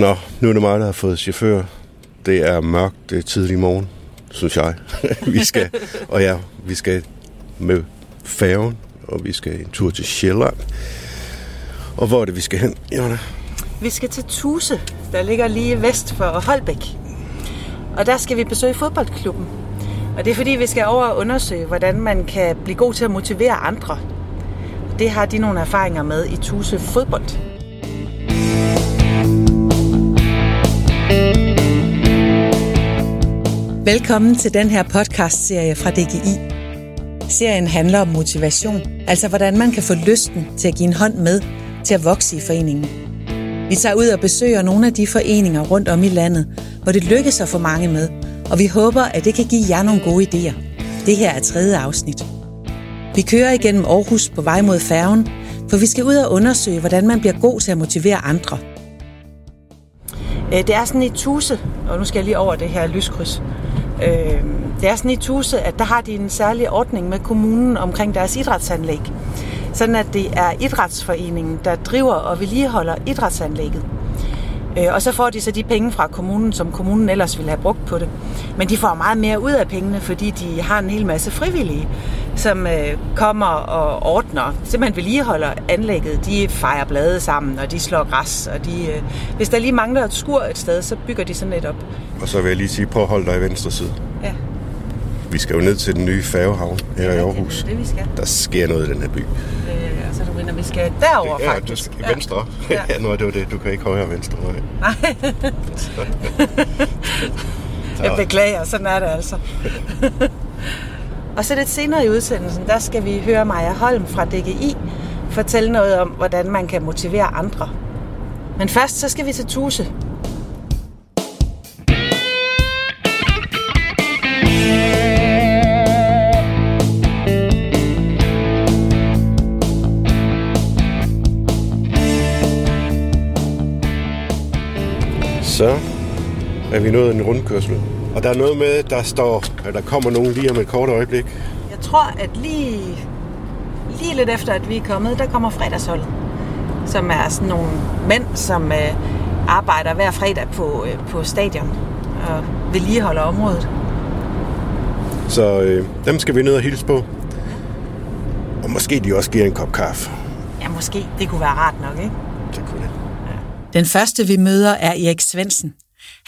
Nå, nu er det mig, der har fået chauffør. Det er mørkt, det er tidlig morgen, synes jeg. vi skal, og ja, vi skal med færgen, og vi skal en tur til Sjælland. Og hvor er det, vi skal hen, Jonna? Vi skal til Tuse, der ligger lige vest for Holbæk. Og der skal vi besøge fodboldklubben. Og det er fordi, vi skal over og undersøge, hvordan man kan blive god til at motivere andre. Det har de nogle erfaringer med i Tuse Fodbold. Velkommen til den her podcast-serie fra DGI. Serien handler om motivation, altså hvordan man kan få lysten til at give en hånd med til at vokse i foreningen. Vi tager ud og besøger nogle af de foreninger rundt om i landet, hvor det lykkes at få mange med, og vi håber, at det kan give jer nogle gode idéer. Det her er tredje afsnit. Vi kører igennem Aarhus på vej mod færgen, for vi skal ud og undersøge, hvordan man bliver god til at motivere andre. Øh, det er sådan et Tuse, og nu skal jeg lige over det her lyskryds. Øh, det er sådan i Tuse, at der har de en særlig ordning med kommunen omkring deres idrætsanlæg. Sådan at det er idrætsforeningen, der driver og vedligeholder idrætsanlægget. Øh, og så får de så de penge fra kommunen, som kommunen ellers ville have brugt på det. Men de får meget mere ud af pengene, fordi de har en hel masse frivillige, som øh, kommer og ordner, simpelthen vedligeholder anlægget. De fejrer blade sammen, og de slår græs, og de, øh, hvis der lige mangler et skur et sted, så bygger de sådan et op. Og så vil jeg lige sige, prøv at holde dig i venstre side. Ja. Vi skal jo ned til den nye færgehavn her i Ja, Aarhus. Det er det, vi skal. Der sker noget i den her by. Øh, og så du mener, vi skal derover Ja, faktisk. du skal Ja. venstre. Ja. Ja, nu er det jo det. Du kan ikke højre og venstre. Nej. Jeg beklager, sådan er det altså. og så lidt senere i udsendelsen, der skal vi høre Maja Holm fra DGI fortælle noget om, hvordan man kan motivere andre. Men først så skal vi til Tuse. Så er vi nået en rundkørsel. Og der er noget med, der står, at der kommer nogen lige om et kort øjeblik. Jeg tror, at lige, lige lidt efter, at vi er kommet, der kommer fredagsholdet. Som er sådan nogle mænd, som øh, arbejder hver fredag på, øh, på stadion og vedligeholder området. Så øh, dem skal vi ned og hilse på. Og måske de også giver en kop kaffe. Ja, måske. Det kunne være rart nok, ikke? Det kunne det. Den første, vi møder, er Erik Svensen.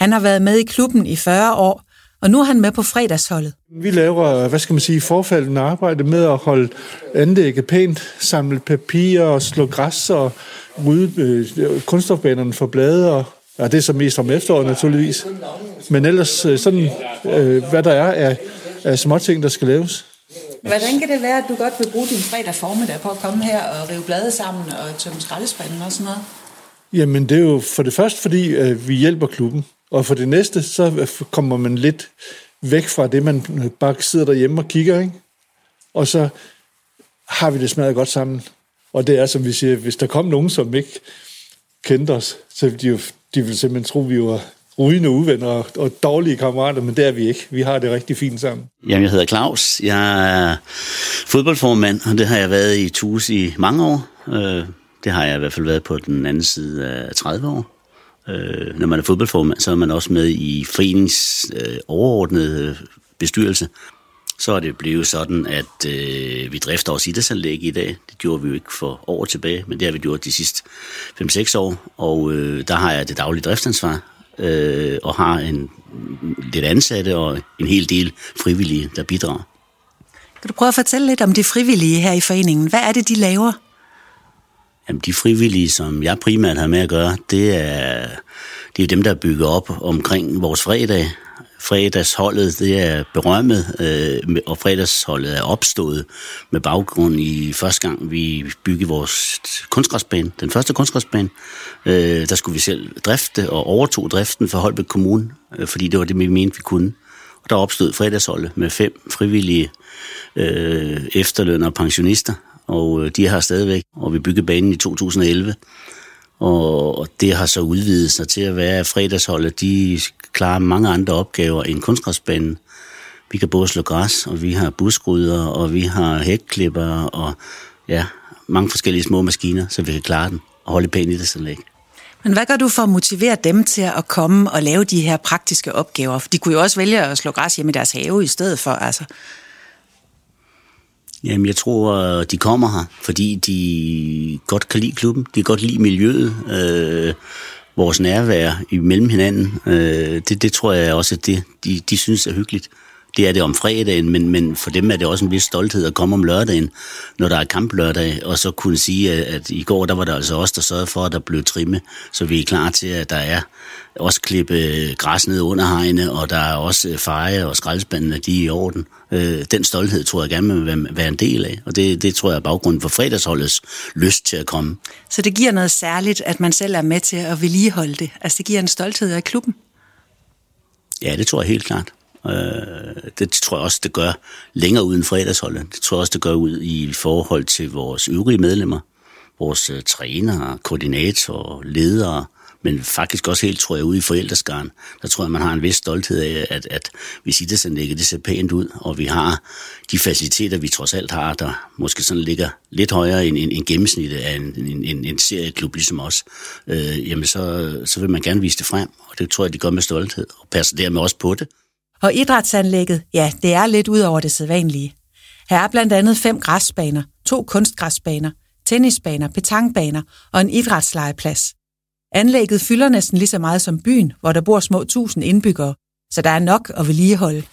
Han har været med i klubben i 40 år, og nu er han med på fredagsholdet. Vi laver, hvad skal man sige, forfaldende arbejde med at holde anlægget pænt, samle papir og slå græs og rydde øh, kunststofbanerne for blade. Og, ja, det er så mest om efteråret naturligvis. Men ellers øh, sådan, øh, hvad der er af, af småting, der skal laves. Hvordan kan det være, at du godt vil bruge din fredag formiddag på at komme her og rive blade sammen og tømme skraldespanden og sådan noget? Jamen, det er jo for det første, fordi øh, vi hjælper klubben. Og for det næste, så kommer man lidt væk fra det, man bare sidder derhjemme og kigger, ikke? Og så har vi det smadret godt sammen. Og det er, som vi siger, hvis der kom nogen, som ikke kendte os, så ville de, jo, de ville simpelthen tro, vi var rygende uvenner og, og dårlige kammerater, men det er vi ikke. Vi har det rigtig fint sammen. Jamen, jeg hedder Claus. Jeg er fodboldformand, og det har jeg været i TUS i mange år. Øh, det har jeg i hvert fald været på den anden side af 30 år. Øh, Når man er fodboldformand, så er man også med i foreningens øh, overordnede øh, bestyrelse. Så er det blevet sådan, at øh, vi drifter vores idrætsanlæg i dag. Det gjorde vi jo ikke for år tilbage, men det har vi gjort de sidste 5-6 år. Og øh, der har jeg det daglige driftsansvar, øh, og har en lidt ansatte og en hel del frivillige, der bidrager. Kan du prøve at fortælle lidt om de frivillige her i foreningen? Hvad er det, de laver? Jamen, de frivillige, som jeg primært har med at gøre, det er, det er dem, der bygger op omkring vores fredag. Fredagsholdet, det er berømmet, øh, og fredagsholdet er opstået med baggrund i første gang, vi byggede vores kunstgræsbane, den første kunstgræsbane. Øh, der skulle vi selv drifte og overtog driften for Holbæk Kommune, øh, fordi det var det, vi mente, vi kunne. Og der opstod fredagsholdet med fem frivillige øh, efterlønner og pensionister, og øh, de har stadigvæk, og vi byggede banen i 2011. Og, det har så udvidet sig til at være, at fredagsholdet, de klarer mange andre opgaver end kunstgræsbanen. Vi kan både slå græs, og vi har busgryder, og vi har hækklipper, og ja, mange forskellige små maskiner, så vi kan klare den og holde pænt i det anlæg. Men hvad gør du for at motivere dem til at komme og lave de her praktiske opgaver? For de kunne jo også vælge at slå græs hjemme i deres have i stedet for, altså. Jamen, jeg tror, øh, de kommer her, fordi de godt kan lide klubben. De kan godt lide miljøet. Øh, vores nærvær imellem hinanden. Øh, det, det tror jeg også, at det, de, de synes er hyggeligt. Det er det om fredagen, men, men for dem er det også en vis stolthed at komme om lørdagen, når der er kamp lørdag, og så kunne sige, at, i går der var der altså os, der sørgede for, at der blev trimme, så vi er klar til, at der er også klippe græs ned under hegene, og der er også feje og skraldespandene, de er i orden. Øh, den stolthed tror jeg gerne vil være en del af, og det, det tror jeg er baggrunden for fredagsholdets lyst til at komme. Så det giver noget særligt, at man selv er med til at vedligeholde det? Altså det giver en stolthed af klubben? Ja, det tror jeg helt klart. Øh, det tror jeg også, det gør længere uden fredagsholdet. Det tror jeg også, det gør ud i forhold til vores øvrige medlemmer, vores øh, trænere, koordinatorer, ledere, men faktisk også helt, tror jeg, ude i forældreskaren, der tror jeg, man har en vis stolthed af, at, at hvis idrætsanlægget det ser pænt ud, og vi har de faciliteter, vi trods alt har, der måske sådan ligger lidt højere end, end, end gennemsnittet af en, en, en, en serieklub ligesom os, øh, jamen så, så vil man gerne vise det frem, og det tror jeg, de gør med stolthed, og passer dermed også på det. Og idrætsanlægget, ja, det er lidt ud over det sædvanlige. Her er blandt andet fem græsbaner, to kunstgræsbaner, tennisbaner, petangbaner og en idrætslejeplads. Anlægget fylder næsten lige så meget som byen, hvor der bor små tusind indbyggere, så der er nok at vedligeholde.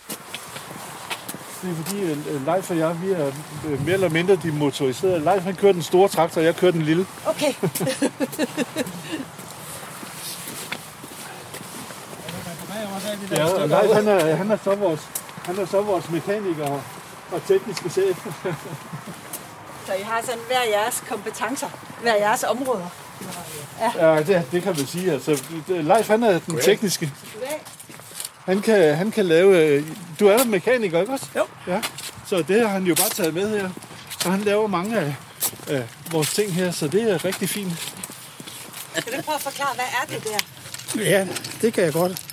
Det er fordi uh, Leif og jeg, vi er uh, mere eller mindre de motoriserede. Leif han kører den store traktor, og jeg kører den lille. Okay. Ja, og Leif, han er, han er så vores, han er så vores mekaniker og, og tekniske chef. så I har sådan hver jeres kompetencer, hver jeres områder? Ja, ja det, det kan man sige. Altså, Leif, han er den tekniske. Han kan, han kan lave... Øh, du er mekaniker, ikke også? Jo. Ja. Så det har han jo bare taget med her. Så han laver mange af, af vores ting her, så det er rigtig fint. Kan du prøve at forklare, hvad er det der? Ja, det kan jeg godt.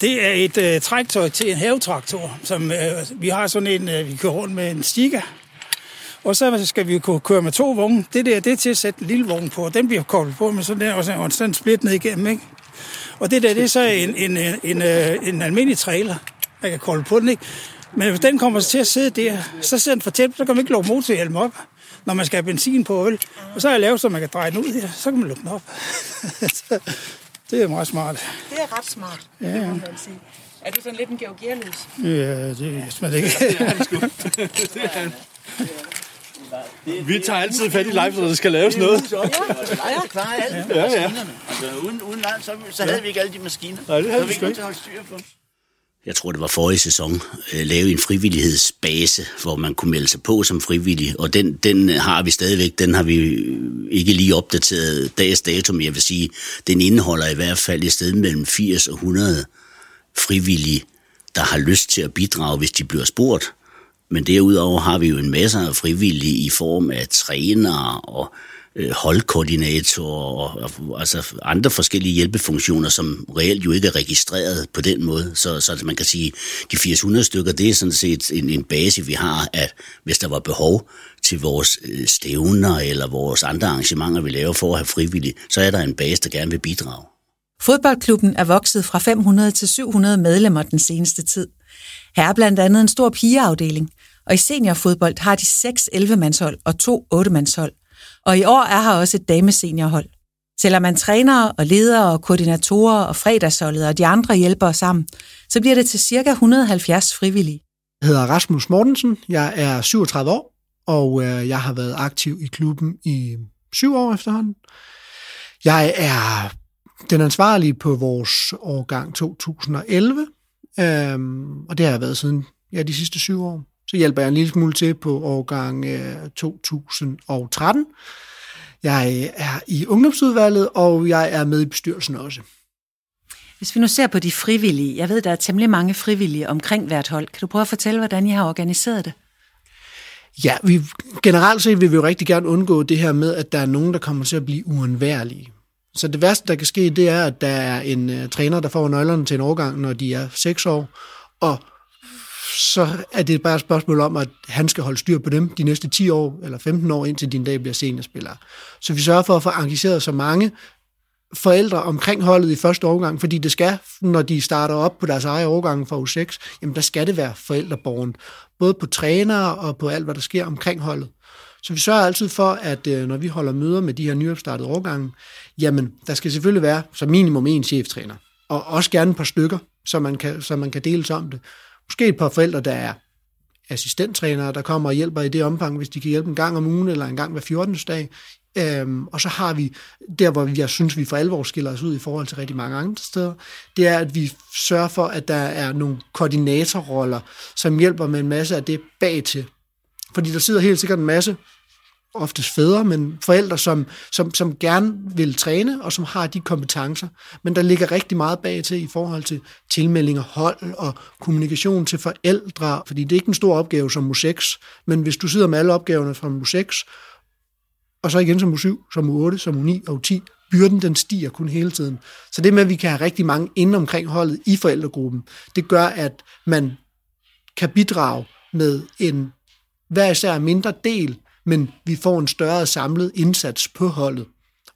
Det er et øh, træktøj til en havetraktor, som øh, vi har sådan en, øh, vi kører rundt med en stikker. Og så skal vi kunne køre med to vogne. Det der, det er til at sætte en lille vogn på, den bliver koblet på med sådan der, og sådan, sådan split ned igennem, ikke? Og det der, det er så en, en, en, en, øh, en almindelig trailer, man kan koble på den, ikke? Men hvis den kommer til at sidde der, så sidder den for tæt, så kan man ikke lukke motorhjelmen op, når man skal have benzin på, vel? Og så har jeg lavet, så man kan dreje den ud her, så kan man lukke den op. Det er meget smart. Det er ret smart, ja. det må man sige. Er du sådan lidt en georgierløs? Ja, det er slet ikke. det er han sgu. det er han. Vi tager altid fat i live, når der skal laves noget. Ja, ja. klar alt ja, ja. Altså, uden, uden land, så, så havde vi ikke alle de maskiner. Nej, det havde så vi sgu ikke. styr på. Jeg tror, det var forrige sæson, øh, lave en frivillighedsbase, hvor man kunne melde sig på som frivillig, og den, den har vi stadigvæk, den har vi øh, ikke lige opdateret dags dato, men jeg vil sige, den indeholder i hvert fald et sted mellem 80 og 100 frivillige, der har lyst til at bidrage, hvis de bliver spurgt. Men derudover har vi jo en masse af frivillige i form af trænere og øh, Øh, holdkoordinator og, og altså andre forskellige hjælpefunktioner, som reelt jo ikke er registreret på den måde. Så, så altså, man kan sige, de 800 stykker, det er sådan set en, en base, vi har, at hvis der var behov til vores øh, stævner eller vores andre arrangementer, vi laver for at have frivillige, så er der en base, der gerne vil bidrage. Fodboldklubben er vokset fra 500 til 700 medlemmer den seneste tid. Her er blandt andet en stor pigeafdeling, og i seniorfodbold har de seks 11-mandshold og to 8-mandshold. Og i år er her også et dameseniorhold. Selvom man trænere og ledere og koordinatorer og fredagsholdet og de andre hjælper sammen, så bliver det til ca. 170 frivillige. Jeg hedder Rasmus Mortensen, jeg er 37 år, og øh, jeg har været aktiv i klubben i syv år efterhånden. Jeg er den ansvarlige på vores årgang 2011, øhm, og det har jeg været siden ja, de sidste syv år. Så hjælper jeg en lille smule til på årgang øh, 2013. Jeg er i ungdomsudvalget, og jeg er med i bestyrelsen også. Hvis vi nu ser på de frivillige, jeg ved, der er temmelig mange frivillige omkring hvert hold. Kan du prøve at fortælle, hvordan I har organiseret det? Ja, vi, generelt set vil vi jo rigtig gerne undgå det her med, at der er nogen, der kommer til at blive uundværlige. Så det værste, der kan ske, det er, at der er en uh, træner, der får nøglerne til en årgang, når de er 6 år, og så er det bare et spørgsmål om, at han skal holde styr på dem de næste 10 år eller 15 år, indtil din dag bliver seniorspiller. Så vi sørger for at få engageret så mange forældre omkring holdet i første årgang, fordi det skal, når de starter op på deres egen årgang fra U6, jamen der skal det være forældreborgen, både på trænere og på alt, hvad der sker omkring holdet. Så vi sørger altid for, at øh, når vi holder møder med de her nyopstartede årgange, jamen der skal selvfølgelig være som minimum en cheftræner, og også gerne et par stykker, så man kan, så man kan deles om det. Måske et par forældre, der er assistenttrænere, der kommer og hjælper i det omfang, hvis de kan hjælpe en gang om ugen eller en gang hver 14. dag. Øhm, og så har vi, der hvor jeg synes, vi for alvor skiller os ud i forhold til rigtig mange andre steder, det er, at vi sørger for, at der er nogle koordinatorroller, som hjælper med en masse af det bag til. Fordi der sidder helt sikkert en masse oftest fædre, men forældre, som, som, som gerne vil træne, og som har de kompetencer. Men der ligger rigtig meget bag til i forhold til tilmeldinger, hold og kommunikation til forældre, fordi det er ikke en stor opgave som MU6, men hvis du sidder med alle opgaverne fra MU6, og så igen som U7, som U8, som U9 og U10, byrden den stiger kun hele tiden. Så det med, at vi kan have rigtig mange inde omkring holdet i forældregruppen, det gør, at man kan bidrage med en hver især mindre del men vi får en større samlet indsats på holdet,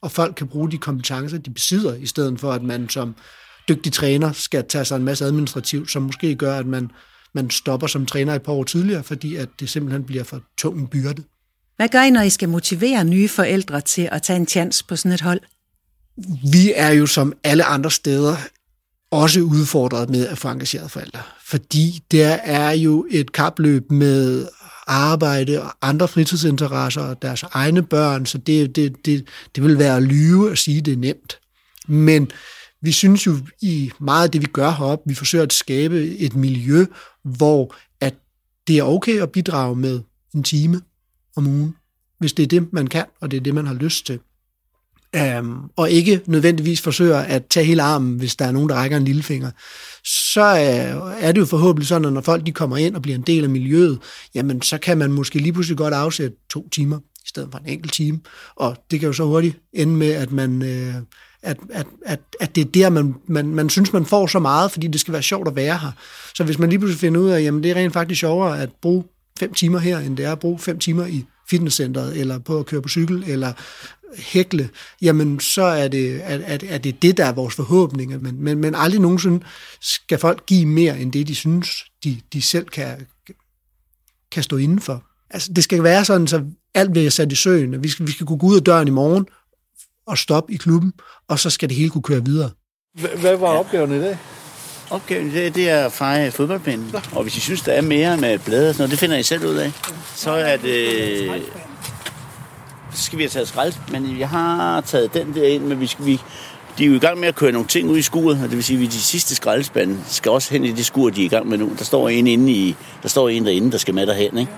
og folk kan bruge de kompetencer, de besidder, i stedet for at man som dygtig træner skal tage sig en masse administrativt, som måske gør, at man, man stopper som træner et par år tidligere, fordi at det simpelthen bliver for tung en byrde. Hvad gør I, når I skal motivere nye forældre til at tage en chance på sådan et hold? Vi er jo som alle andre steder også udfordret med at få engageret forældre, fordi der er jo et kapløb med arbejde og andre fritidsinteresser og deres egne børn, så det, det, det, det vil være at lyve at sige, at det er nemt. Men vi synes jo i meget af det, vi gør heroppe, vi forsøger at skabe et miljø, hvor at det er okay at bidrage med en time om ugen, hvis det er det, man kan, og det er det, man har lyst til øhm, og ikke nødvendigvis forsøger at tage hele armen, hvis der er nogen, der rækker en lillefinger, så øh, er det jo forhåbentlig sådan, at når folk de kommer ind og bliver en del af miljøet, jamen så kan man måske lige pludselig godt afsætte to timer i stedet for en enkelt time. Og det kan jo så hurtigt ende med, at man... Øh, at, at, at, at det er der, man, man, man synes, man får så meget, fordi det skal være sjovt at være her. Så hvis man lige pludselig finder ud af, jamen det er rent faktisk sjovere at bruge fem timer her, end det er at bruge fem timer i fitnesscenteret, eller på at køre på cykel, eller hækle, jamen så er det, er, er det det, der er vores forhåbninger. Men, men, men aldrig nogensinde skal folk give mere end det, de synes, de, de selv kan, kan stå indenfor. Altså, det skal være sådan, så alt bliver sat i søen. Vi skal, vi skal kunne gå ud af døren i morgen og stoppe i klubben, og så skal det hele kunne køre videre. Hvad var opgaven i dag? Opgaven det, det er at feje fodboldpinden. Og hvis I synes, der er mere med blade og sådan noget, det finder I selv ud af. Så er det så skal vi have taget skrald. Men jeg har taget den der ind, men vi skal, vi, de er jo i gang med at køre nogle ting ud i skuret, og det vil sige, at vi de sidste skraldespande skal også hen i det skur, de er i gang med nu. Der står en inde i, der står en derinde, der skal med derhen, ikke?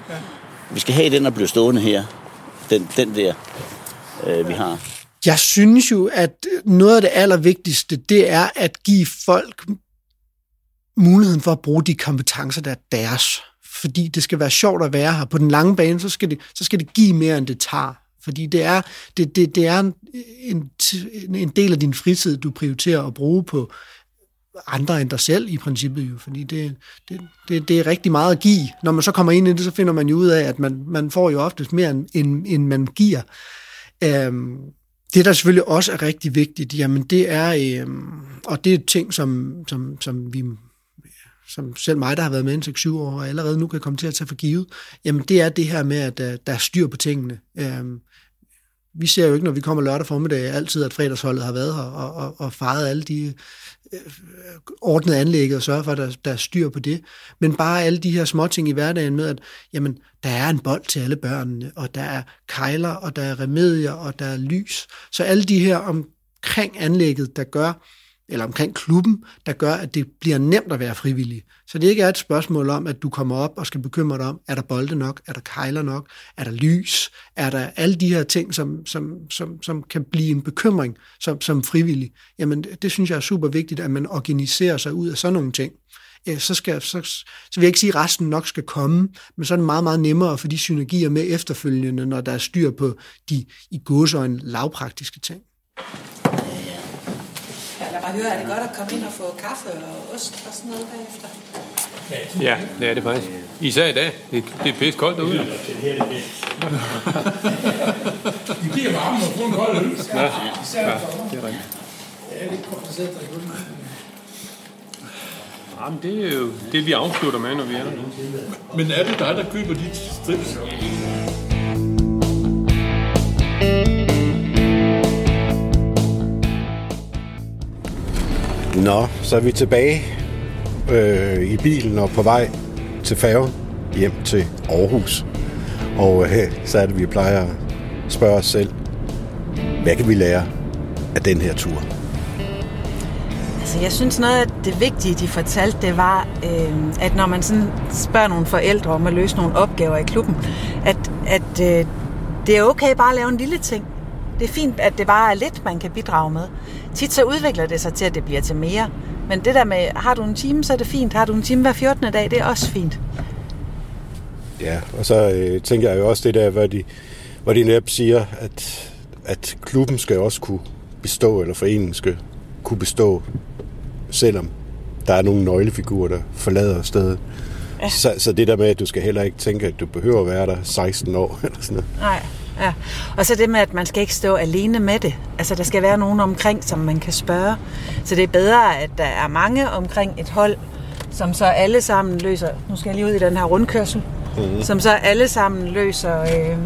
Vi skal have den, der bliver stående her. Den, den der, øh, vi har. Jeg synes jo, at noget af det allervigtigste, det er at give folk muligheden for at bruge de kompetencer, der er deres. Fordi det skal være sjovt at være her. På den lange bane, så skal det, så skal det give mere, end det tager. Fordi det er, det, det, det er en, en, en del af din fritid, du prioriterer at bruge på andre end dig selv i princippet jo, fordi det, det, det, det er rigtig meget at give. Når man så kommer ind i det, så finder man jo ud af, at man, man får jo oftest mere, end, end man giver. Øhm, det, der selvfølgelig også er rigtig vigtigt, jamen det er, øhm, og det er ting, som, som, som vi som selv mig, der har været med i 7 år, og allerede nu kan komme til at tage for givet, jamen det er det her med, at øh, der er styr på tingene. Øhm, vi ser jo ikke, når vi kommer lørdag formiddag, altid, at fredagsholdet har været her og, og, og fejret alle de øh, ordnede anlæg og sørge for, at der, der er styr på det. Men bare alle de her små ting i hverdagen med, at jamen, der er en bold til alle børnene, og der er kejler, og der er remedier, og der er lys. Så alle de her omkring anlægget, der gør, eller omkring klubben, der gør, at det bliver nemt at være frivillig. Så det ikke er et spørgsmål om, at du kommer op og skal bekymre dig om, er der bolde nok, er der kejler nok, er der lys, er der alle de her ting, som, som, som, som kan blive en bekymring som, som frivillig. Jamen, det, synes jeg er super vigtigt, at man organiserer sig ud af sådan nogle ting. Øh, så, skal, så, så vil jeg ikke sige, at resten nok skal komme, men så er det meget, meget nemmere for de synergier med efterfølgende, når der er styr på de i godsøjne lavpraktiske ting bare høre, er det godt at komme ind og få kaffe og ost og sådan noget bagefter? Ja, det er det faktisk. Især i dag. Det, det er pisse koldt derude. Vi bliver varme og får en kold øl. Ja, ja, det er rigtigt. Ja, det er kompliceret. Jamen, det er jo det, vi afslutter med, når vi er der. Men er det dig, der køber dit strips? Nå, så er vi tilbage øh, i bilen og på vej til færgen hjem til Aarhus. Og øh, så er det, vi plejer at spørge os selv, hvad kan vi lære af den her tur? Altså, jeg synes noget af det vigtige, de fortalte, det var, øh, at når man sådan spørger nogle forældre om at løse nogle opgaver i klubben, at, at øh, det er okay bare at lave en lille ting. Det er fint, at det bare er lidt, man kan bidrage med. Tit så udvikler det sig til, at det bliver til mere. Men det der med, har du en time, så er det fint. Har du en time hver 14. dag, det er også fint. Ja, og så øh, tænker jeg jo også det der, hvor de, hvor de netop siger, at, at klubben skal også kunne bestå, eller foreningen skal kunne bestå, selvom der er nogle nøglefigurer, der forlader stedet. Ja. Så, så det der med, at du skal heller ikke tænke, at du behøver at være der 16 år, eller sådan noget. Nej, ja. Og så det med, at man skal ikke stå alene med det. Altså, der skal være nogen omkring, som man kan spørge. Så det er bedre, at der er mange omkring et hold, som så alle sammen løser... Nu skal jeg lige ud i den her rundkørsel. Mm-hmm. Som så alle sammen løser, øh,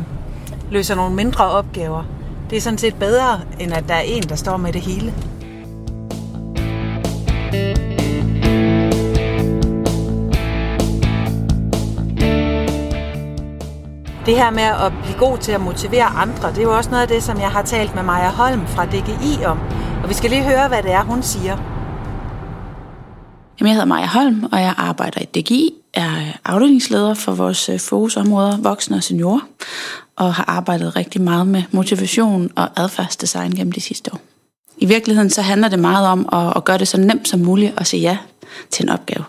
løser nogle mindre opgaver. Det er sådan set bedre, end at der er en, der står med det hele. Det her med at blive god til at motivere andre, det er jo også noget af det, som jeg har talt med Maja Holm fra DGI om. Og vi skal lige høre, hvad det er, hun siger. Jamen, jeg hedder Maja Holm, og jeg arbejder i DGI, er afdelingsleder for vores øh, fokusområder, voksne og seniorer, og har arbejdet rigtig meget med motivation og adfærdsdesign gennem de sidste år. I virkeligheden så handler det meget om at, at gøre det så nemt som muligt at sige ja til en opgave.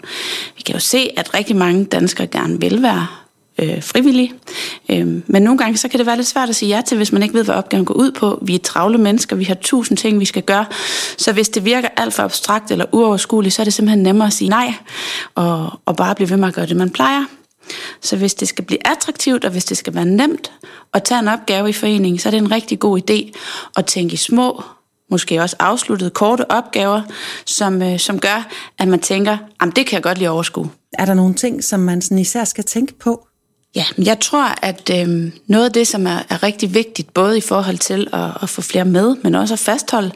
Vi kan jo se, at rigtig mange danskere gerne vil være øh, frivillige. Øh, men nogle gange så kan det være lidt svært at sige ja til, hvis man ikke ved, hvad opgaven går ud på. Vi er travle mennesker, vi har tusind ting, vi skal gøre. Så hvis det virker alt for abstrakt eller uoverskueligt, så er det simpelthen nemmere at sige nej, og, og bare blive ved med at gøre det, man plejer. Så hvis det skal blive attraktivt, og hvis det skal være nemt at tage en opgave i foreningen, så er det en rigtig god idé at tænke i små, måske også afsluttede korte opgaver, som, øh, som gør, at man tænker, at det kan jeg godt lige overskue. Er der nogle ting, som man sådan især skal tænke på? Ja, jeg tror, at øh, noget af det, som er, er rigtig vigtigt, både i forhold til at, at få flere med, men også at fastholde,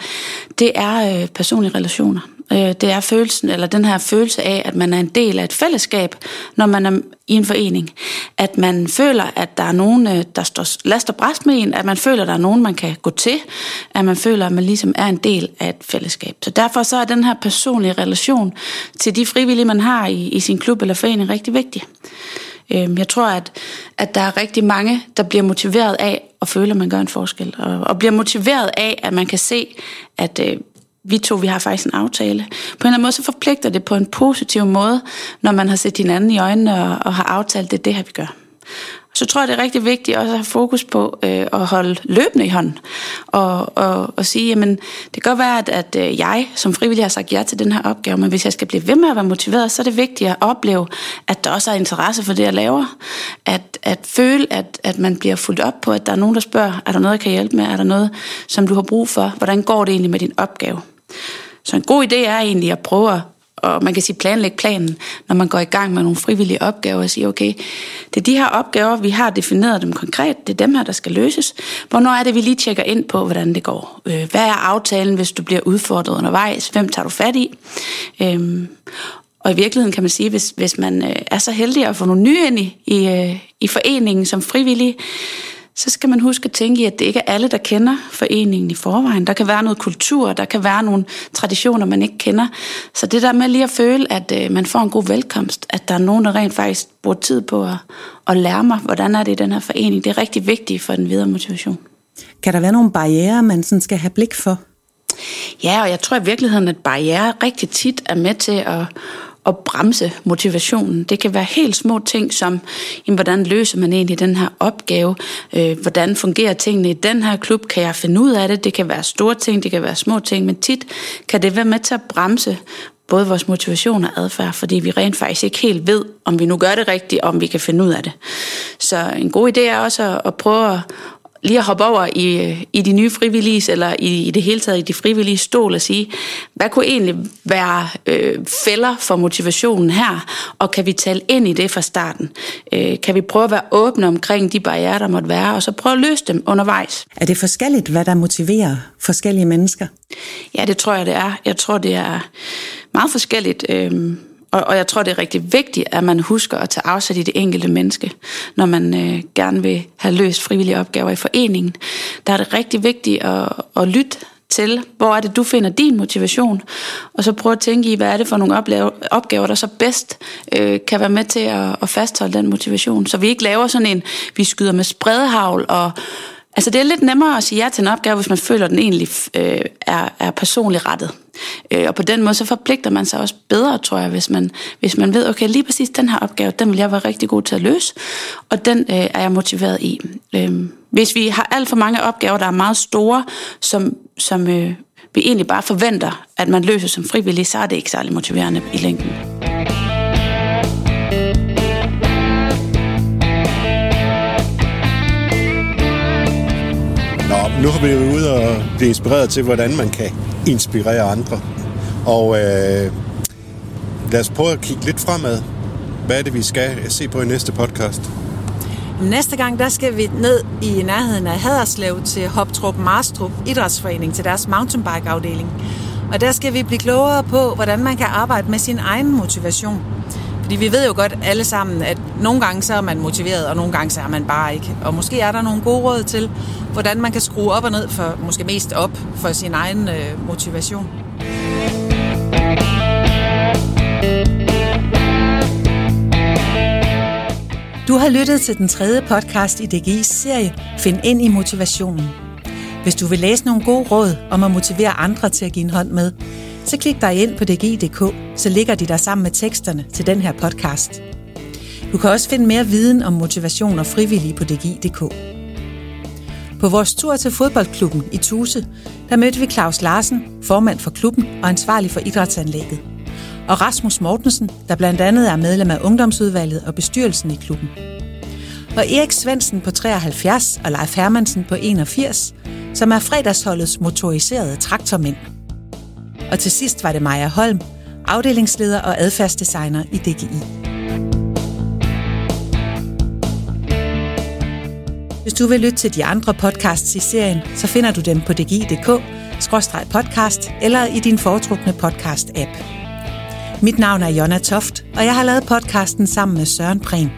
det er øh, personlige relationer. Øh, det er følelsen, eller den her følelse af, at man er en del af et fællesskab, når man er i en forening. At man føler, at der er nogen, øh, der står last og bræst med en, at man føler, at der er nogen, man kan gå til, at man føler, at man ligesom er en del af et fællesskab. Så derfor så er den her personlige relation til de frivillige, man har i, i sin klub eller forening, rigtig vigtig. Øhm, jeg tror, at, at der er rigtig mange, der bliver motiveret af at føle, at man gør en forskel. Og, og bliver motiveret af, at man kan se, at øh, vi to, vi har faktisk en aftale. På en eller anden måde, så forpligter det på en positiv måde, når man har set hinanden i øjnene og, og har aftalt, det er det her, vi gør. Så tror jeg, det er rigtig vigtigt også at have fokus på øh, at holde løbende i hånden. Og, og, og sige, jamen, det kan godt være, at, at øh, jeg som frivillig har sagt ja til den her opgave, men hvis jeg skal blive ved med at være motiveret, så er det vigtigt at opleve, at der også er interesse for det, jeg laver. At, at føle, at, at man bliver fuldt op på, at der er nogen, der spørger, er der noget, jeg kan hjælpe med? Er der noget, som du har brug for? Hvordan går det egentlig med din opgave? Så en god idé er egentlig at prøve at og man kan sige planlægge planen, når man går i gang med nogle frivillige opgaver og sige, okay, det er de her opgaver, vi har defineret dem konkret, det er dem her, der skal løses. Hvornår er det, vi lige tjekker ind på, hvordan det går? Øh, hvad er aftalen, hvis du bliver udfordret undervejs? Hvem tager du fat i? Øhm, og i virkeligheden kan man sige, hvis, hvis man øh, er så heldig at få nogle nye ind i, i, i foreningen som frivillige, så skal man huske at tænke i, at det ikke er alle, der kender foreningen i forvejen. Der kan være noget kultur, der kan være nogle traditioner, man ikke kender. Så det der med lige at føle, at øh, man får en god velkomst, at der er nogen, der rent faktisk bruger tid på at, at lære mig, hvordan er det i den her forening, det er rigtig vigtigt for den videre motivation. Kan der være nogle barriere, man sådan skal have blik for? Ja, og jeg tror i virkeligheden, at barriere rigtig tit er med til at, at bremse motivationen. Det kan være helt små ting som, jamen, hvordan løser man egentlig den her opgave? Øh, hvordan fungerer tingene i den her klub? Kan jeg finde ud af det? Det kan være store ting, det kan være små ting, men tit kan det være med til at bremse både vores motivation og adfærd, fordi vi rent faktisk ikke helt ved, om vi nu gør det rigtigt, og om vi kan finde ud af det. Så en god idé er også at, at prøve at, lige at hoppe over i, i de nye frivillige, eller i, i det hele taget i de frivillige stol og sige, hvad kunne egentlig være øh, fælder for motivationen her, og kan vi tale ind i det fra starten? Øh, kan vi prøve at være åbne omkring de barriere, der måtte være, og så prøve at løse dem undervejs? Er det forskelligt, hvad der motiverer forskellige mennesker? Ja, det tror jeg, det er. Jeg tror, det er meget forskelligt. Øh, og, og jeg tror, det er rigtig vigtigt, at man husker at tage afsæt i det enkelte menneske, når man øh, gerne vil have løst frivillige opgaver i foreningen. Der er det rigtig vigtigt at, at lytte til, hvor er det, du finder din motivation, og så prøve at tænke i, hvad er det for nogle opgaver, der så bedst øh, kan være med til at, at fastholde den motivation. Så vi ikke laver sådan en, vi skyder med spredhavl og Altså det er lidt nemmere at sige ja til en opgave, hvis man føler, at den egentlig øh, er, er personligt rettet. Øh, og på den måde, så forpligter man sig også bedre, tror jeg, hvis man, hvis man ved, okay, lige præcis den her opgave, den vil jeg være rigtig god til at løse, og den øh, er jeg motiveret i. Øh, hvis vi har alt for mange opgaver, der er meget store, som, som øh, vi egentlig bare forventer, at man løser som frivillig, så er det ikke særlig motiverende i længden. Nu har vi været ude og blive inspireret til, hvordan man kan inspirere andre. Og øh, lad os prøve at kigge lidt fremad. Hvad er det, vi skal se på i næste podcast? Næste gang, der skal vi ned i nærheden af Haderslev til Hoptrup Marstrup Idrætsforening til deres mountainbike-afdeling. Og der skal vi blive klogere på, hvordan man kan arbejde med sin egen motivation. Fordi vi ved jo godt alle sammen, at nogle gange så er man motiveret, og nogle gange så er man bare ikke. Og måske er der nogle gode råd til, hvordan man kan skrue op og ned, for måske mest op for sin egen øh, motivation. Du har lyttet til den tredje podcast i DGI's serie Find ind i motivationen. Hvis du vil læse nogle gode råd om at motivere andre til at give en hånd med, så klik dig ind på dgi.dk, så ligger de der sammen med teksterne til den her podcast. Du kan også finde mere viden om motivation og frivillige på dgi.dk. På vores tur til fodboldklubben i Tuse, der mødte vi Claus Larsen, formand for klubben og ansvarlig for idrætsanlægget. Og Rasmus Mortensen, der blandt andet er medlem af ungdomsudvalget og bestyrelsen i klubben. Og Erik Svensen på 73 og Leif Hermansen på 81, som er fredagsholdets motoriserede traktormænd. Og til sidst var det Maja Holm, afdelingsleder og adfærdsdesigner i DGI. Hvis du vil lytte til de andre podcasts i serien, så finder du dem på dgi.dk-podcast eller i din foretrukne podcast-app. Mit navn er Jonna Toft, og jeg har lavet podcasten sammen med Søren Prehn.